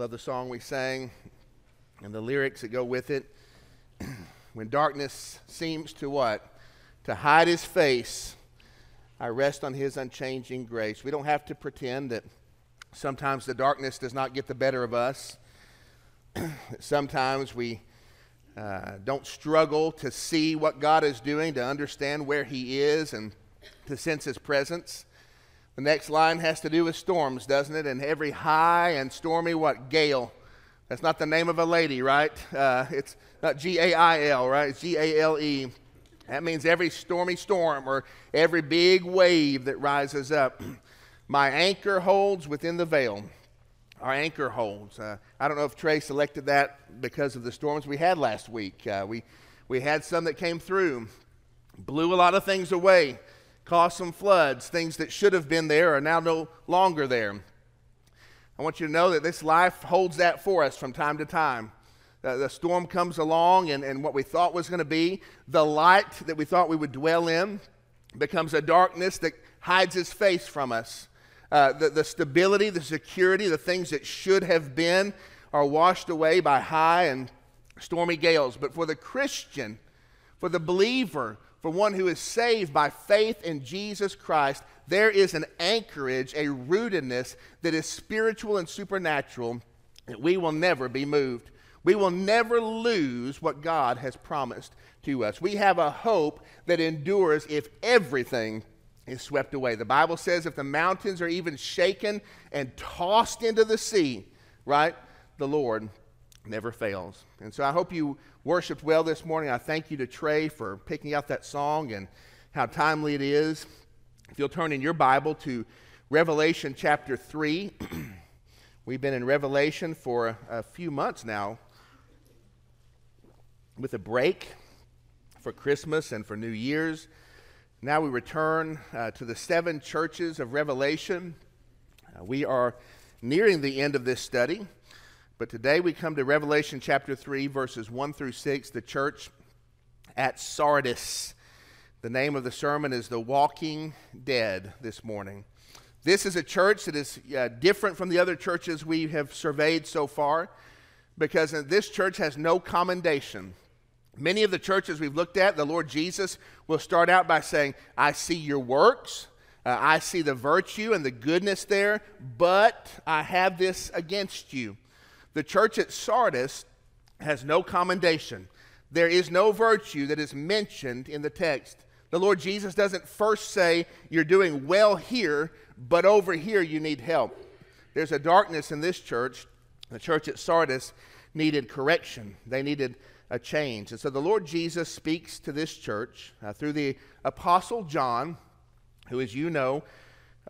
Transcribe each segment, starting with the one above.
Love the song we sang and the lyrics that go with it. when darkness seems to what? To hide his face, I rest on his unchanging grace. We don't have to pretend that sometimes the darkness does not get the better of us. sometimes we uh, don't struggle to see what God is doing, to understand where he is, and to sense his presence. The next line has to do with storms, doesn't it? And every high and stormy what? Gale. That's not the name of a lady, right? Uh, it's not G A I L, right? It's G A L E. That means every stormy storm or every big wave that rises up. My anchor holds within the veil. Our anchor holds. Uh, I don't know if Trey selected that because of the storms we had last week. Uh, we, we had some that came through, blew a lot of things away caused some floods. Things that should have been there are now no longer there. I want you to know that this life holds that for us from time to time. The, the storm comes along, and, and what we thought was going to be the light that we thought we would dwell in becomes a darkness that hides its face from us. Uh, the, the stability, the security, the things that should have been are washed away by high and stormy gales. But for the Christian, for the believer, for one who is saved by faith in Jesus Christ, there is an anchorage, a rootedness that is spiritual and supernatural that we will never be moved. We will never lose what God has promised to us. We have a hope that endures if everything is swept away. The Bible says if the mountains are even shaken and tossed into the sea, right? The Lord never fails. And so I hope you worshiped well this morning. I thank you to Trey for picking out that song and how timely it is. If you'll turn in your Bible to Revelation chapter 3, we've been in Revelation for a, few months now with a break for Christmas and for New Year's. Now we return uh, to the seven churches of Revelation. Uh, we are nearing the end of this study. But today we come to Revelation chapter 3, verses 1 through 6, the church at Sardis. The name of the sermon is The Walking Dead this morning. This is a church that is uh, different from the other churches we have surveyed so far because this church has no commendation. Many of the churches we've looked at, the Lord Jesus will start out by saying, I see your works, uh, I see the virtue and the goodness there, but I have this against you. The church at Sardis has no commendation. There is no virtue that is mentioned in the text. The Lord Jesus doesn't first say, You're doing well here, but over here you need help. There's a darkness in this church. The church at Sardis needed correction, they needed a change. And so the Lord Jesus speaks to this church uh, through the Apostle John, who, as you know,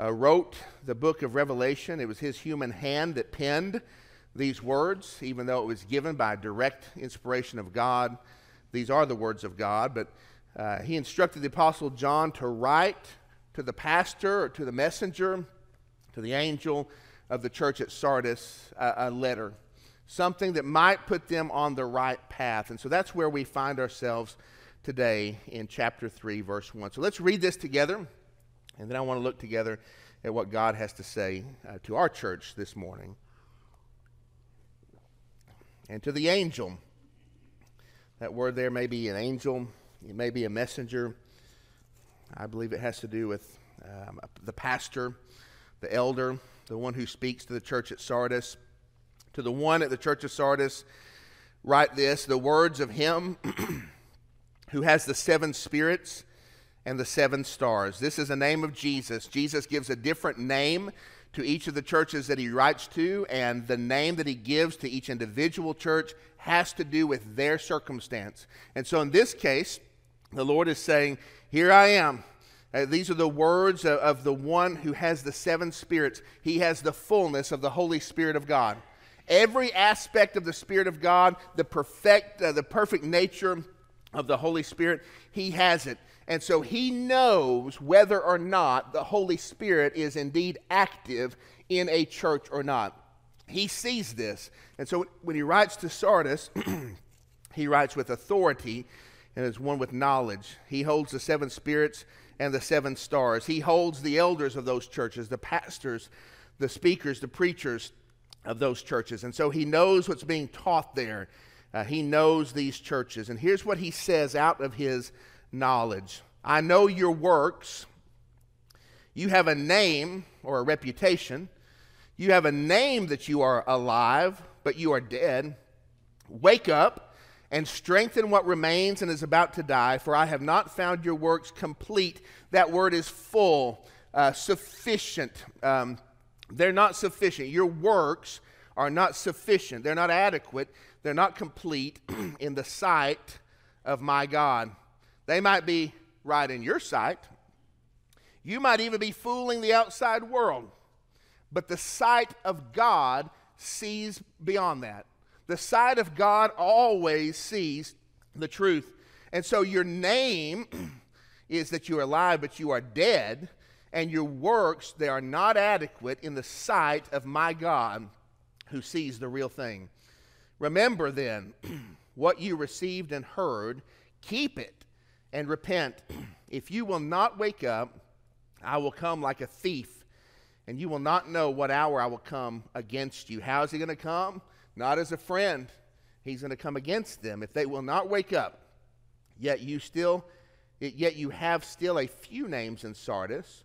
uh, wrote the book of Revelation. It was his human hand that penned these words, even though it was given by direct inspiration of God. These are the words of God, but uh, he instructed the Apostle John to write to the pastor or to the messenger, to the angel of the church at Sardis, a, letter, something that might put them on the right path. And so that's where we find ourselves today in chapter 3, verse 1. So let's read this together, and then I want to look together at what God has to say uh, to our church this morning and to the angel. That word there may be an angel, it may be a messenger. I believe it has to do with um, the pastor, the elder, the one who speaks to the church at Sardis. To the one at the church of Sardis, write this the words of him who has the seven spirits and the seven stars. This is the name of Jesus. Jesus gives a different name to each of the churches that he writes to, and the name that he gives to each individual church has to do with their circumstance. And so in this case, the Lord is saying, Here I am. Uh, these are the words of, of, the one who has the seven spirits. He has the fullness of the Holy Spirit of God. Every aspect of the Spirit of God, the perfect, uh, the perfect nature of the Holy Spirit, he has it. And so he knows whether or not the Holy Spirit is indeed active in a church or not. He sees this. And so when he writes to Sardis, he writes with authority and is one with knowledge. He holds the seven spirits and the seven stars. He holds the elders of those churches, the pastors, the speakers, the preachers, of those churches. And so he knows what's being taught there. Uh, he knows these churches. And here's what he says out of his knowledge I know your works. You have a name or a reputation. You have a name that you are alive, but you are dead. Wake up and strengthen what remains and is about to die, for I have not found your works complete. That word is full, uh, sufficient. Um, they're not sufficient. Your works are not sufficient. They're not adequate. They're not complete in the sight of my God. They might be right in your sight. You might even be fooling the outside world. But the sight of God sees beyond that. The sight of God always sees the truth. And so your name is that you are alive, but you are dead and your works, they are not adequate in the sight of my God who sees the real thing. Remember then what you received and heard, keep it and repent. if you will not wake up, I will come like a thief, and you will not know what hour I will come against you. How is he going to come? Not as a friend. He's going to come against them if they will not wake up. Yet you still yet you have still a few names in Sardis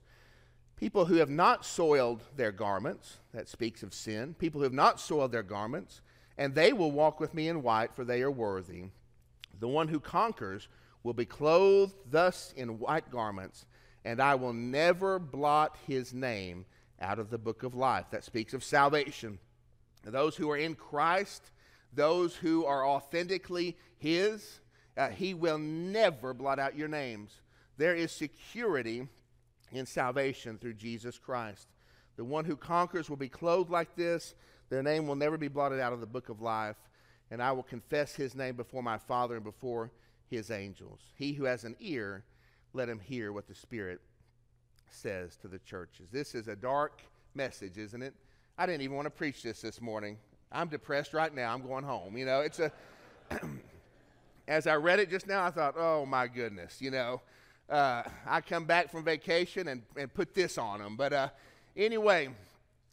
People who have not soiled their garments, that speaks of sin, people who have not soiled their garments, and they will walk with me in white, for they are worthy. The one who conquers will be clothed thus in white garments, and I will never blot his name out of the book of life. That speaks of salvation. Those who are in Christ, those who are authentically his, uh, he will never blot out your names. There is security in salvation through Jesus Christ. The one who conquers will be clothed like this. Their name will never be blotted out of the book of life. And I will confess his name before my Father and before his angels. He who has an ear, let him hear what the Spirit says to the churches. This is a dark message, isn't it? I didn't even want to preach this this morning. I'm depressed right now. I'm going home. You know, it's a. as I read it just now, I thought, oh my goodness, you know uh, I come back from vacation and, and put this on them. But uh, anyway,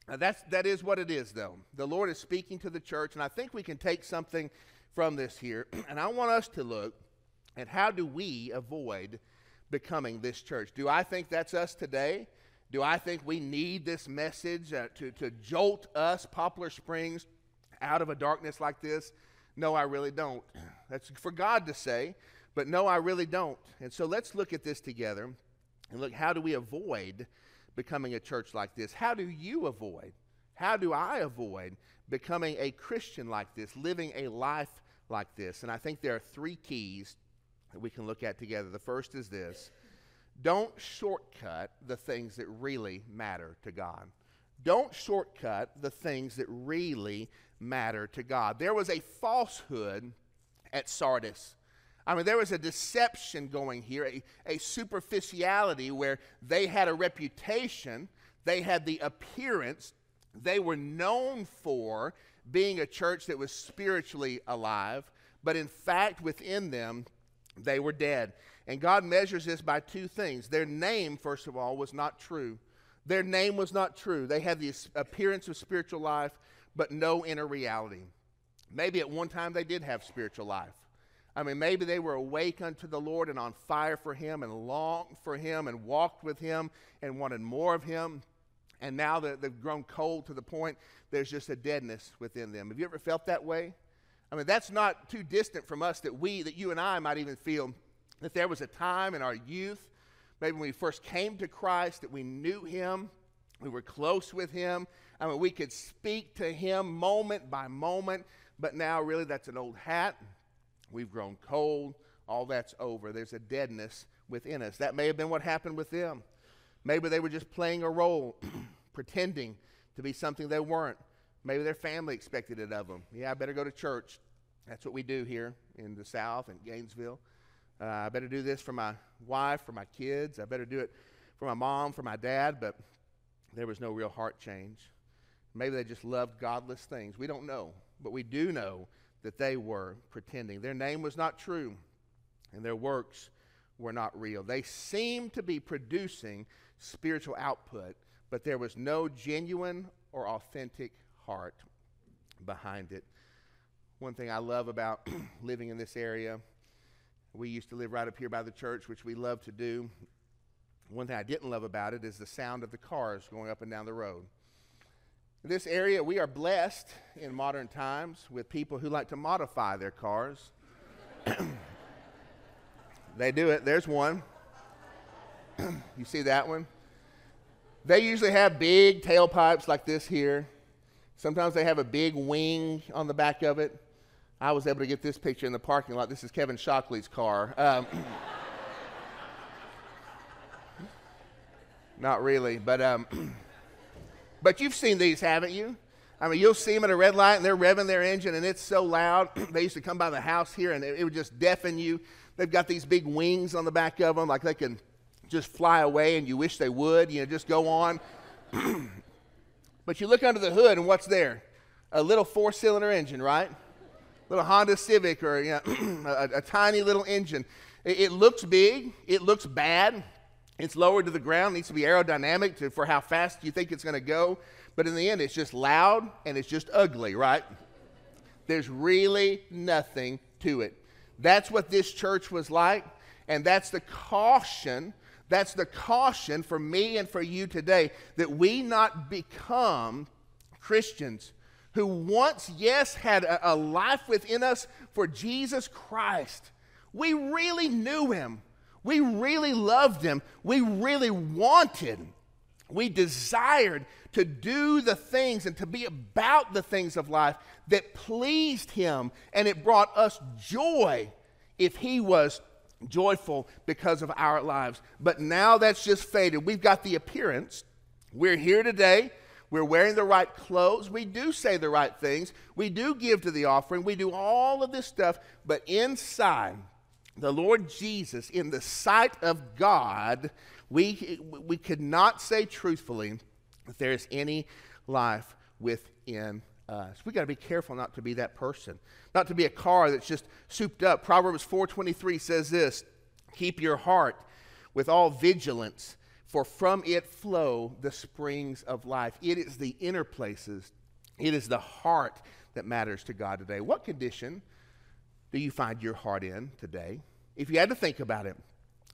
uh, that's, that is what it is, though. The Lord is speaking to the church, and I think we can take something from this here. And I want us to look at how do we avoid becoming this church. Do I think that's us today? Do I think we need this message uh, to, to jolt us, Poplar Springs, out of a darkness like this? No, I really don't. That's for God to say. But no, I really don't. And so let's look at this together and look how do we avoid becoming a church like this? How do you avoid? How do I avoid becoming a Christian like this, living a life like this? And I think there are three keys that we can look at together. The first is this don't shortcut the things that really matter to God. Don't shortcut the things that really matter to God. There was a falsehood at Sardis. I mean, there was a deception going here, a, a superficiality where they had a reputation, they had the appearance, they were known for being a church that was spiritually alive, but in fact, within them, they were dead. And God measures this by two things. Their name, first of all, was not true. Their name was not true. They had the appearance of spiritual life, but no inner reality. Maybe at one time they did have spiritual life. I mean, maybe they were awake unto the Lord and on fire for Him and longed for Him and walked with Him and wanted more of Him. And now that they've grown cold to the point there's just a deadness within them. Have you ever felt that way? I mean, that's not too distant from us that we, that you and I might even feel that there was a time in our youth, maybe when we first came to Christ, that we knew Him, we were close with Him. I mean, we could speak to Him moment by moment, but now really that's an old hat. We've grown cold. All that's over. There's a deadness within us. That may have been what happened with them. Maybe they were just playing a role, pretending to be something they weren't. Maybe their family expected it of them. Yeah, I better go to church. That's what we do here in the South in Gainesville. Uh, I better do this for my wife, for my kids. I better do it for my mom, for my dad. But there was no real heart change. Maybe they just loved godless things. We don't know. But we do know that they were pretending. Their name was not true, and their works were not real. They seemed to be producing spiritual output, but there was no genuine or authentic heart behind it. One thing I love about living in this area, we used to live right up here by the church, which we love to do. One thing I didn't love about it is the sound of the cars going up and down the road. In This area, we are blessed in modern times with people who like to modify their cars. they do it. There's one. you see that one? They usually have big tailpipes like this here. Sometimes they have a big wing on the back of it. I was able to get this picture in the parking lot. This is Kevin Shockley's car. Um, not really, but um, but you've seen these, haven't you? I mean, you'll see them at a red light and they're revving their engine and it's so loud. they used to come by the house here and it, it would just deafen you. They've got these big wings on the back of them, like they can just fly away and you wish they would, you know, just go on. But you look under the hood and what's there? A little four cylinder engine, right? A Little Honda Civic or you know, a, a, tiny little engine. It, it, looks big, it looks bad. It's lowered to the ground, needs to be aerodynamic to, for how fast you think it's going to go. But in the end, it's just loud and it's just ugly, right? There's really nothing to it. That's what this church was like, and that's the caution that's the caution for me and for you today that we not become Christians who once, yes, had a, a, life within us for Jesus Christ. We really knew him. We really loved him. We really wanted, we desired to do the things and to be about the things of life that pleased him. And it brought us joy if he was joyful because of our lives. But now that's just faded. We've got the appearance. We're here today. We're wearing the right clothes. We do say the right things. We do give to the offering. We do all of this stuff. But inside, the Lord Jesus, in the sight of God, we, we could not say truthfully that there's any life within us. We got to be careful not to be that person, not to be a car that's just souped up. Proverbs 4:23 says this, "Keep your heart with all vigilance, for from it flow the springs of life." It is the inner places, it is the heart that matters to God today. What condition do you find your heart in today? If you had to think about it,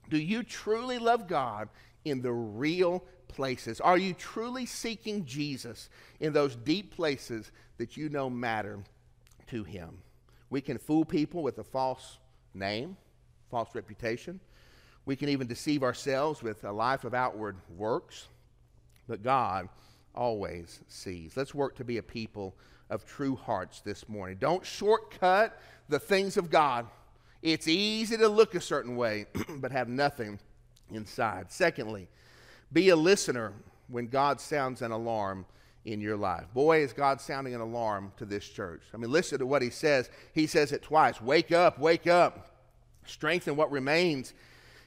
do you truly love God in the real places? Are you truly seeking Jesus in those deep places that you know matter to Him? We can fool people with a false name, false reputation. We can even deceive ourselves with a life of outward works. But God always sees. Let's work to be a people of true hearts this morning. Don't shortcut the things of God. It's easy to look a certain way, but have nothing inside. Secondly, be a listener when God sounds an alarm in your life. Boy, is God sounding an alarm to this church. I mean, listen to what he says. He says it twice Wake up, wake up. Strengthen what remains.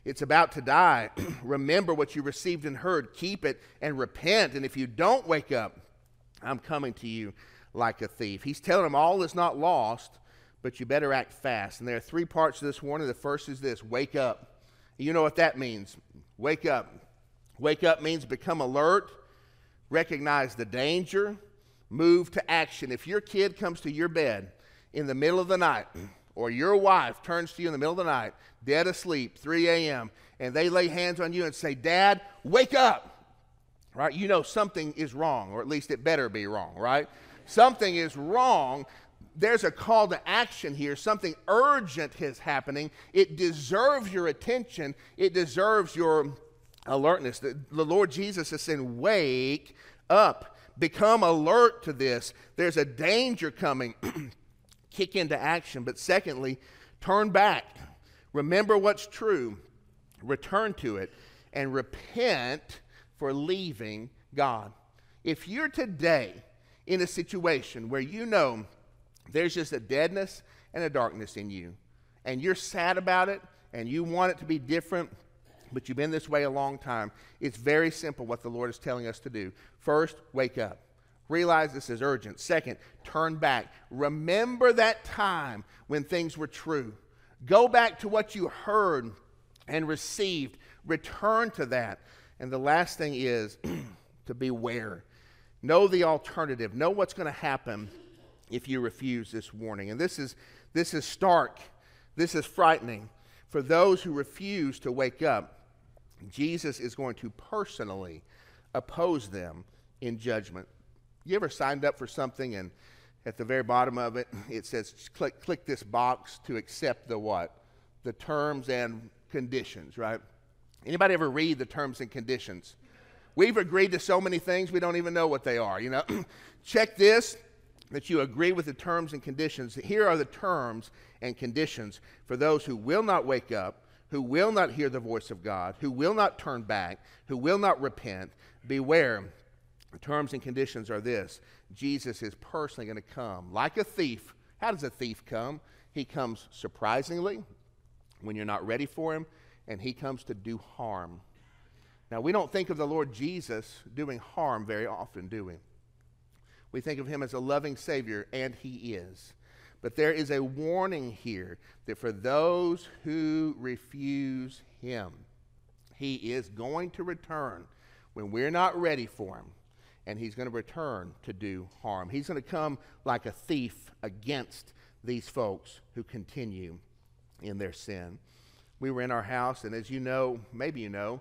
It's about to die. Remember what you received and heard. Keep it and repent. And if you don't wake up, I'm coming to you like a thief. He's telling them all is not lost, but you better act fast. And there are three parts to this warning. The first is this wake up. You know what that means. Wake up. Wake up means become alert, recognize the danger, move to action. If your kid comes to your bed in the middle of the night, or your wife turns to you in the middle of the night, dead asleep, 3 a.m., and they lay hands on you and say, Dad, wake up, right? You know something is wrong, or at least it better be wrong, right? Something is wrong. There's a call to action here. Something urgent is happening. It deserves your attention, it deserves your alertness. The, the Lord Jesus is saying, Wake up, become alert to this. There's a danger coming. Kick into action. But secondly, turn back. Remember what's true, return to it, and repent for leaving God. If you're today in a situation where you know there's just a deadness and a darkness in you, and you're sad about it, and you want it to be different, but you've been this way a long time. It's very simple what the Lord is telling us to do. First, wake up. Realize this is urgent. Second, turn back. Remember that time when things were true. Go back to what you heard and received. Return to that. And the last thing is to beware. Know the alternative. Know what's going to happen if you refuse this warning. And this is, this is stark. This is frightening. For those who refuse to wake up, Jesus is going to personally oppose them in judgment. You ever signed up for something and at the very bottom of it it says click click this box to accept the what? The terms and conditions, right? Anybody ever read the terms and conditions? We've agreed to so many things we don't even know what they are, you know. Check this that you agree with the terms and conditions. Here are the terms and conditions for those who will not wake up, who will not hear the voice of God, who will not turn back, who will not repent. Beware. The terms and conditions are this Jesus is personally going to come like a thief. How does a thief come? He comes surprisingly when you're not ready for him, and he comes to do harm. Now, we don't think of the Lord Jesus doing harm very often, do we? We think of him as a loving Savior, and he is. But there is a warning here that for those who refuse him, he is going to return when we're not ready for him, and he's going to return to do harm. He's going to come like a thief against these folks who continue in their sin. We were in our house, and as you know, maybe you know,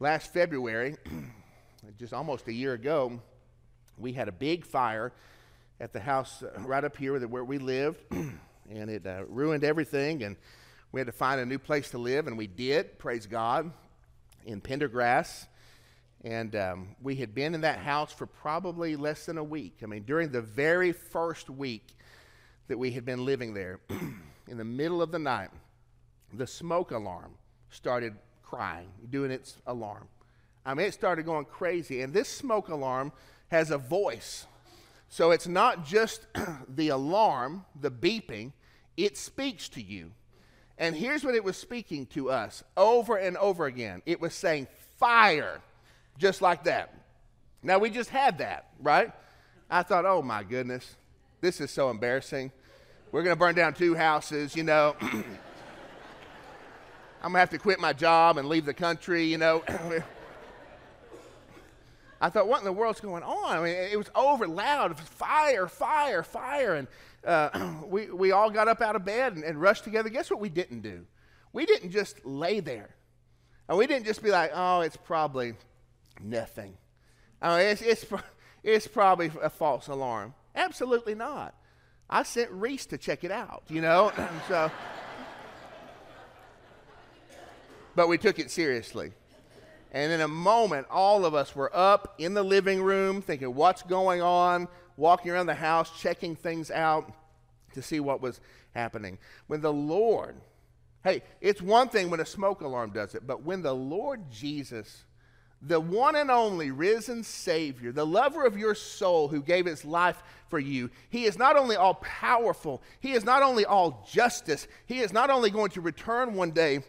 last February, just almost a year ago, we had a big fire at the house uh, right up here where we lived, and it uh, ruined everything. And we had to find a new place to live, and we did. Praise God, in Pendergrass. And um, we had been in that house for probably less than a week. I mean, during the very first week that we had been living there, in the middle of the night, the smoke alarm started crying, doing its alarm. I mean, it started going crazy. And this smoke alarm has a voice. So it's not just the alarm, the beeping, it speaks to you. And here's what it was speaking to us over and over again it was saying, fire, just like that. Now, we just had that, right? I thought, oh my goodness, this is so embarrassing. We're going to burn down two houses, you know. I'm going to have to quit my job and leave the country, you know. I thought, what in the world's going on? I mean, it was over loud, fire, fire, fire. And uh, we, we all got up out of bed and, and, rushed together. Guess what we didn't do? We didn't just lay there. And we didn't just be like, oh, it's probably nothing. Mean, it's, it's, it's probably a false alarm. Absolutely not. I sent Reese to check it out, you know? so, but we took it seriously. And in a moment, all of us were up in the living room thinking, what's going on? Walking around the house, checking things out to see what was happening. When the Lord, hey, it's one thing when a smoke alarm does it, but when the Lord Jesus, the one and only risen Savior, the lover of your soul who gave his life for you, he is not only all powerful, he is not only all justice, he is not only going to return one day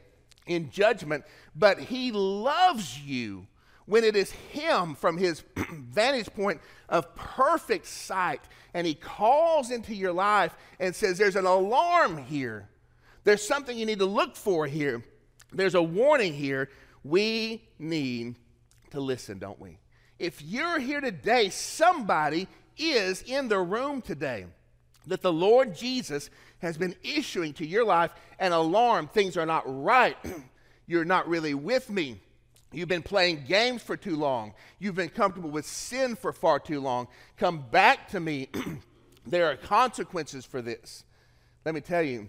in judgment, but he loves you when it is him from his vantage point of perfect sight. And he calls into your life and says there's an alarm here. There's something you need to look for here. There's a warning here. We need to listen don't we? If you're here today somebody is in the room today that the lord jesus has been issuing to your life an alarm things are not right You're not really with me. You've been playing games for too long. You've been comfortable with sin for far too long. Come back to me. there are consequences for this. Let me tell you,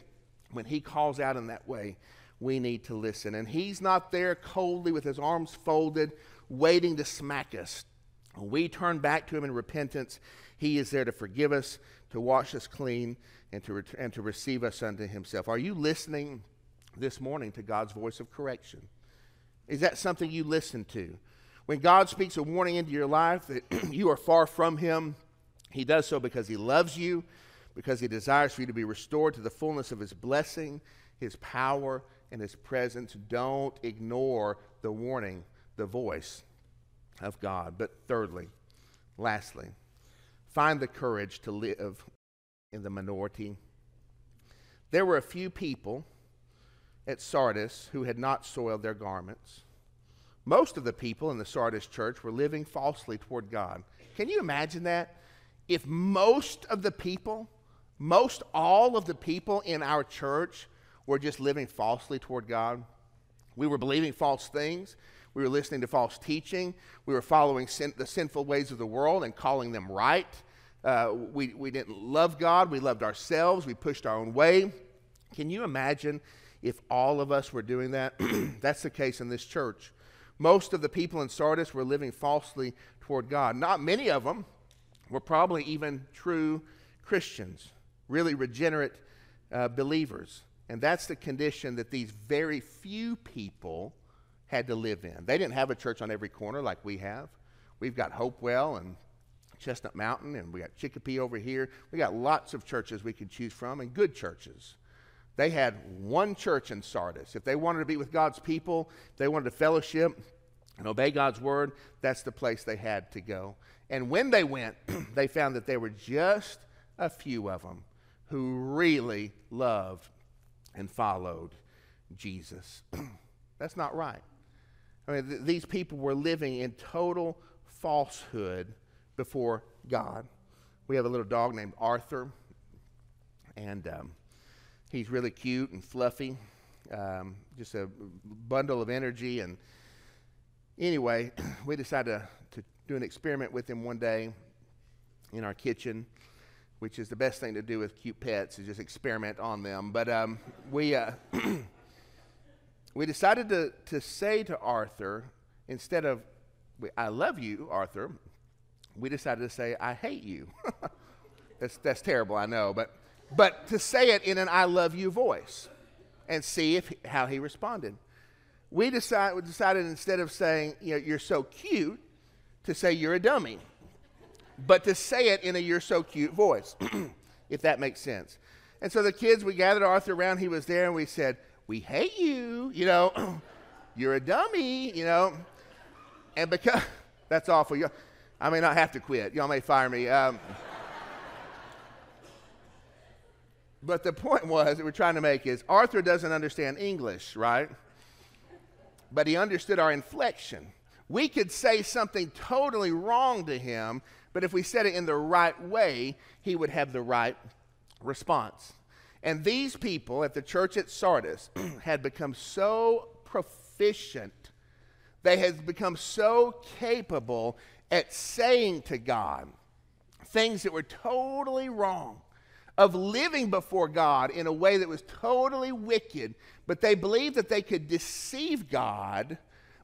when he calls out in that way, we need to listen. And he's not there coldly with his arms folded, waiting to smack us. When we turn back to him in repentance, he is there to forgive us, to wash us clean, and to, ret- and to receive us unto himself. Are you listening this morning to God's voice of correction? Is that something you listen to? When God speaks a warning into your life that you are far from Him, He does so because He loves you, because He desires for you to be restored to the fullness of His blessing, His power, and His presence. Don't ignore the warning, the voice of God. But thirdly, lastly, find the courage to live in the minority. There were a few people at Sardis who had not soiled their garments. most of the people in the Sardis church were living falsely toward God. Can you imagine that? If most of the people, most all of the people in our church were just living falsely toward God, we were believing false things. We were listening to false teaching. We were following sin, the sinful ways of the world and calling them right. Uh, we, we didn't love God. We loved ourselves. We pushed our own way. Can you imagine if all of us were doing that? That's the case in this church. Most of the people in Sardis were living falsely toward God. Not many of them were probably even true Christians, really regenerate uh, believers. And that's the condition that these very few people had to live in. They didn't have a church on every corner like we have. We've got Hopewell and Chestnut Mountain, and we got Chicopee over here. We got lots of churches we could choose from, and good churches. They had one church in Sardis. If they wanted to be with God's people, they wanted to fellowship and obey God's word, that's the place they had to go. And when they went, they found that there were just a few of them who really loved and followed Jesus. That's not right. I mean, th- these people were living in total falsehood before God. We have a little dog named Arthur, and um, he's really cute and fluffy, um, just a bundle of energy. And anyway, we decided to, to do an experiment with him one day in our kitchen which is the best thing to do with cute pets is just experiment on them. But um, we, uh, we decided to, to say to Arthur, instead of, I love you, Arthur, we decided to say, I hate you. that's, that's terrible, I know, but, but to say it in an I love you voice and see if, how he responded. We, decide, we decided instead of saying, you know, you're so cute, to say you're a dummy but to say it in a you're so cute voice, if that makes sense. And so the kids, we gathered Arthur around, he was there, and we said, We hate you, you know, you're a dummy, you know. And because that's awful. You, I may not have to quit. Y'all may fire me. Um, but the point was that we're trying to make is Arthur doesn't understand English, right? But he understood our inflection. We could say something totally wrong to him, but if we said it in the right way, he would have the right response. And these people at the church at Sardis had become so proficient, they had become so capable at saying to God things that were totally wrong, of living before God in a way that was totally wicked, but they believed that they could deceive God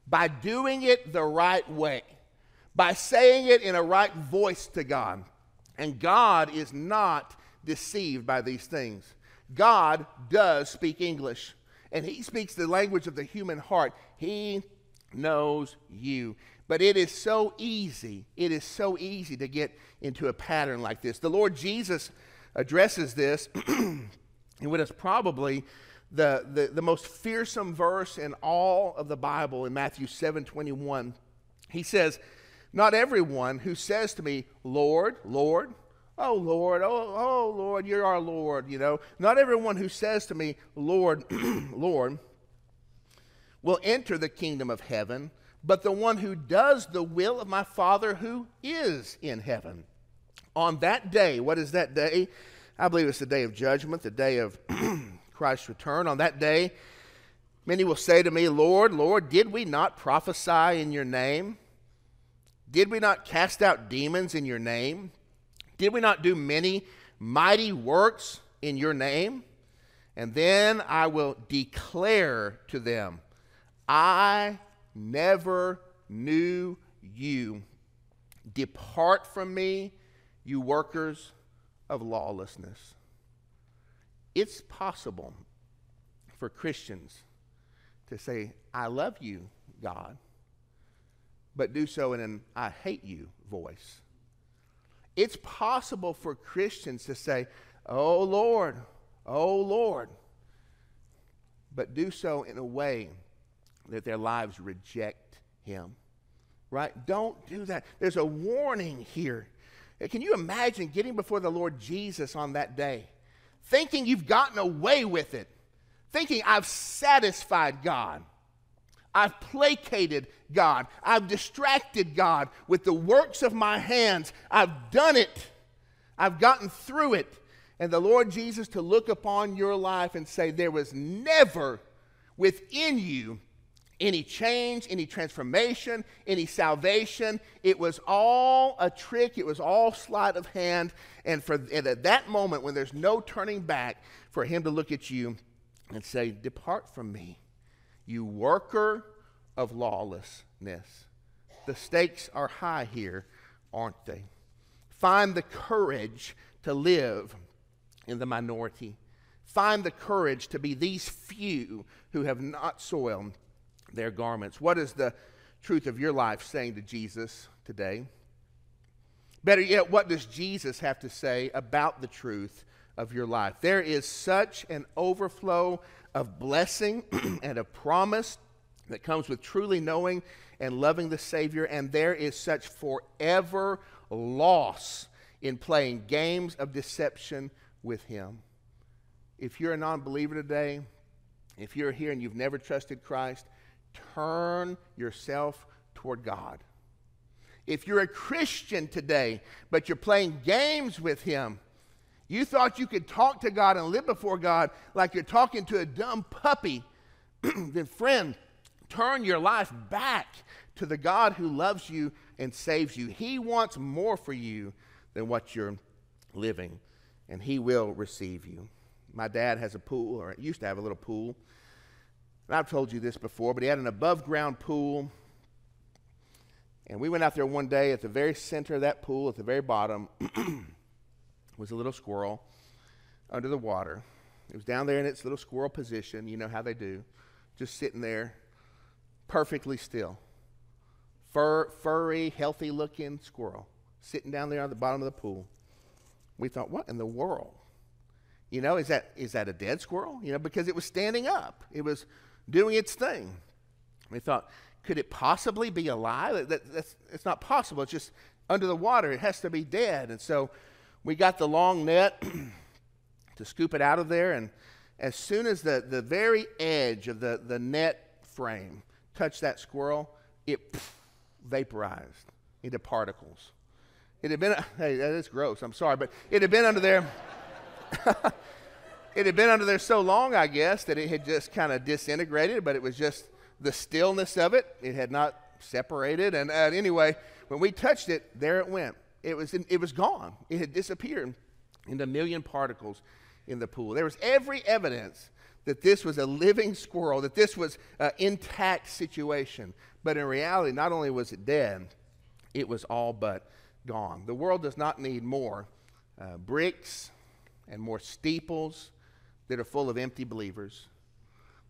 by doing it the right way by saying it in a right voice to God. And God is not deceived by these things. God does speak English, and He speaks the language of the human heart. He knows you. But it is so easy, it is so easy to get into a pattern like this. The Lord Jesus addresses this in what is probably the, the, the most fearsome verse in all of the Bible in Matthew 7 21. He says, not everyone who says to me, Lord, Lord, oh Lord, oh, oh Lord, you're our Lord, you know. Not everyone who says to me, Lord, Lord, will enter the kingdom of heaven, but the one who does the will of my Father who is in heaven. On that day, what is that day? I believe it's the day of judgment, the day of Christ's return. On that day, many will say to me, Lord, Lord, did we not prophesy in your name? Did we not cast out demons in your name? Did we not do many mighty works in your name? And then I will declare to them, I never knew you. Depart from me, you workers of lawlessness. It's possible for Christians to say, I love you, God but do so in an I hate you voice. It's possible for Christians to say, Oh Lord, oh Lord, but do so in a way that their lives reject Him. Right? Don't do that. There's a warning here. Can you imagine getting before the Lord Jesus on that day, thinking you've gotten away with it, thinking I've satisfied God? I've placated God. I've distracted God with the works of my hands. I've done it. I've gotten through it. And the Lord Jesus to look upon your life and say, There was never within you any change, any transformation, any salvation. It was all a trick, it was all sleight of hand. And, for, and at that moment, when there's no turning back, for Him to look at you and say, Depart from me you worker of lawlessness. The stakes are high here, aren't they? Find the courage to live in the minority. Find the courage to be these few who have not soiled their garments. What is the truth of your life saying to Jesus today? Better yet, what does Jesus have to say about the truth of your life? There is such an overflow of blessing and a promise that comes with truly knowing and loving the Savior, and there is such forever loss in playing games of deception with Him. If you're a non believer today, if you're here and you've never trusted Christ, turn yourself toward God. If you're a Christian today, but you're playing games with Him, you thought you could talk to God and live before God like you're talking to a dumb puppy. then, friend, turn your life back to the God who loves you and saves you. He wants more for you than what you're living, and He will receive you. My dad has a pool, or used to have a little pool. And I've told you this before, but he had an above ground pool. And we went out there one day at the very center of that pool, at the very bottom. was a little squirrel under the water. It was down there in its little squirrel position. You know how they do. Just sitting there, perfectly still. Fur, furry, healthy looking squirrel sitting down there on the bottom of the pool. We thought, what in the world? You know, is that, is that a dead squirrel? You know, because it was standing up, it was doing its thing. We thought, could it possibly be alive? That, that's, it's not possible. It's just under the water. It has to be dead. And so we got the long net to scoop it out of there, and as soon as the, the very edge of the, the net frame touched that squirrel, it pff, vaporized into particles. It had been, hey, that is gross, I'm sorry, but it had been under there. it had been under there so long, I guess, that it had just kind of disintegrated, but it was just the stillness of it. It had not separated. And uh, anyway, when we touched it, there it went it was, it was gone. It had disappeared into a million particles in the pool. There was every evidence that this was a living squirrel, that this was an intact situation. But in reality, not only was it dead, it was all but gone. The world does not need more uh, bricks and more steeples that are full of empty believers.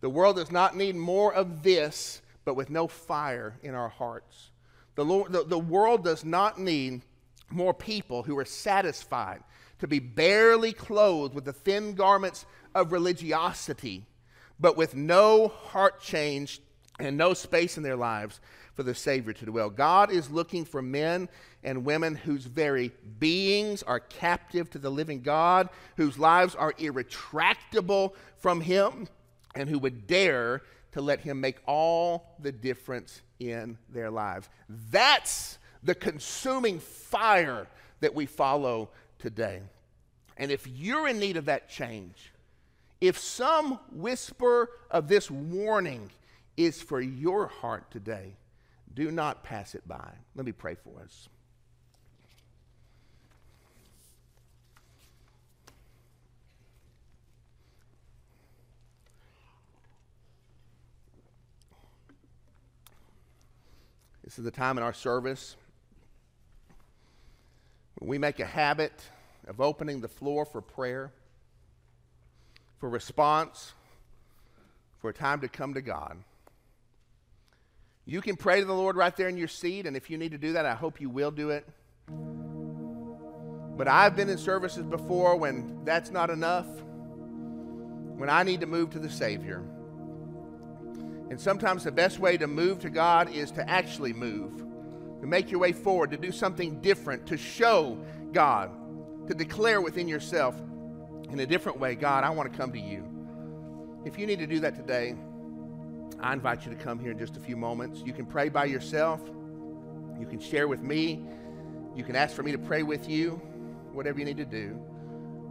The world does not need more of this, but with no fire in our hearts. The, Lord, the, the world does not need more people who are satisfied to be barely clothed with the thin garments of religiosity, but with no heart change and no space in their lives for the Savior to dwell. God is looking for men and women whose very beings are captive to the living God, whose lives are irretractable from Him, and who would dare to let Him make all the difference in their lives. That's the consuming fire that we follow today. And if you're in need of that change, if some whisper of this warning is for your heart today, do not pass it by. Let me pray for us. This is the time in our service we make a habit of opening the floor for prayer, for response, for a time to come to God. You can pray to the Lord right there in your seat, and if you need to do that, I hope you will do it. But I've been in services before when that's not enough, when I need to move to the Savior. And sometimes the best way to move to God is to actually move to make your way forward, to do something different, to show God, to declare within yourself in a different way God, I want to come to you. If you need to do that today, I invite you to come here in just a few moments. You can pray by yourself. You can share with me. You can ask for me to pray with you, whatever you need to do.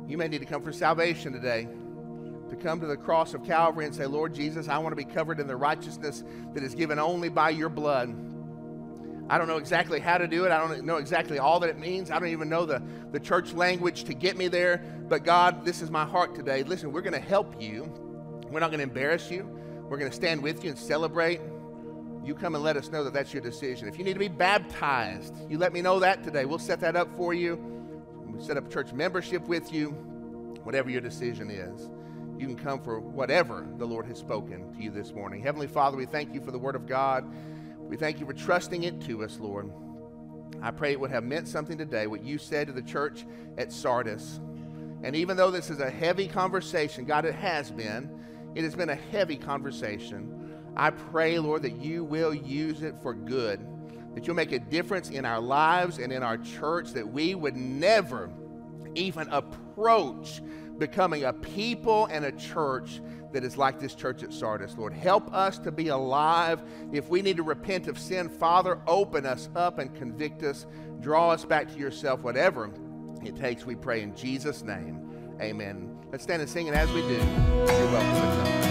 You may need to come for salvation today, to come to the cross of Calvary and say, Lord Jesus, I want to be covered in the righteousness that is given only by your blood. I don't know exactly how to do it. I don't know exactly all that it means. I don't even know the, the church language to get me there. But God, this is my heart today. Listen, we're going to help you. We're not going to embarrass you. We're going to stand with you and celebrate. You come and let us know that that's your decision. If you need to be baptized, you let me know that today. We'll set that up for you. We'll set up church membership with you, whatever your decision is. You can come for whatever the Lord has spoken to you this morning. Heavenly Father, we thank you for the Word of God. We thank you for trusting it to us, Lord. I pray it would have meant something today, what you said to the church at Sardis. And even though this is a heavy conversation, God, it has been, it has been a heavy conversation. I pray, Lord, that you will use it for good, that you'll make a difference in our lives and in our church, that we would never even approach becoming a people and a church that is like this church at Sardis. Lord, help us to be alive. If we need to repent of sin, Father, open us up and convict us. Draw us back to yourself, whatever it takes, we pray in Jesus' name. Amen. Let's stand and sing, and as we do, you're welcome.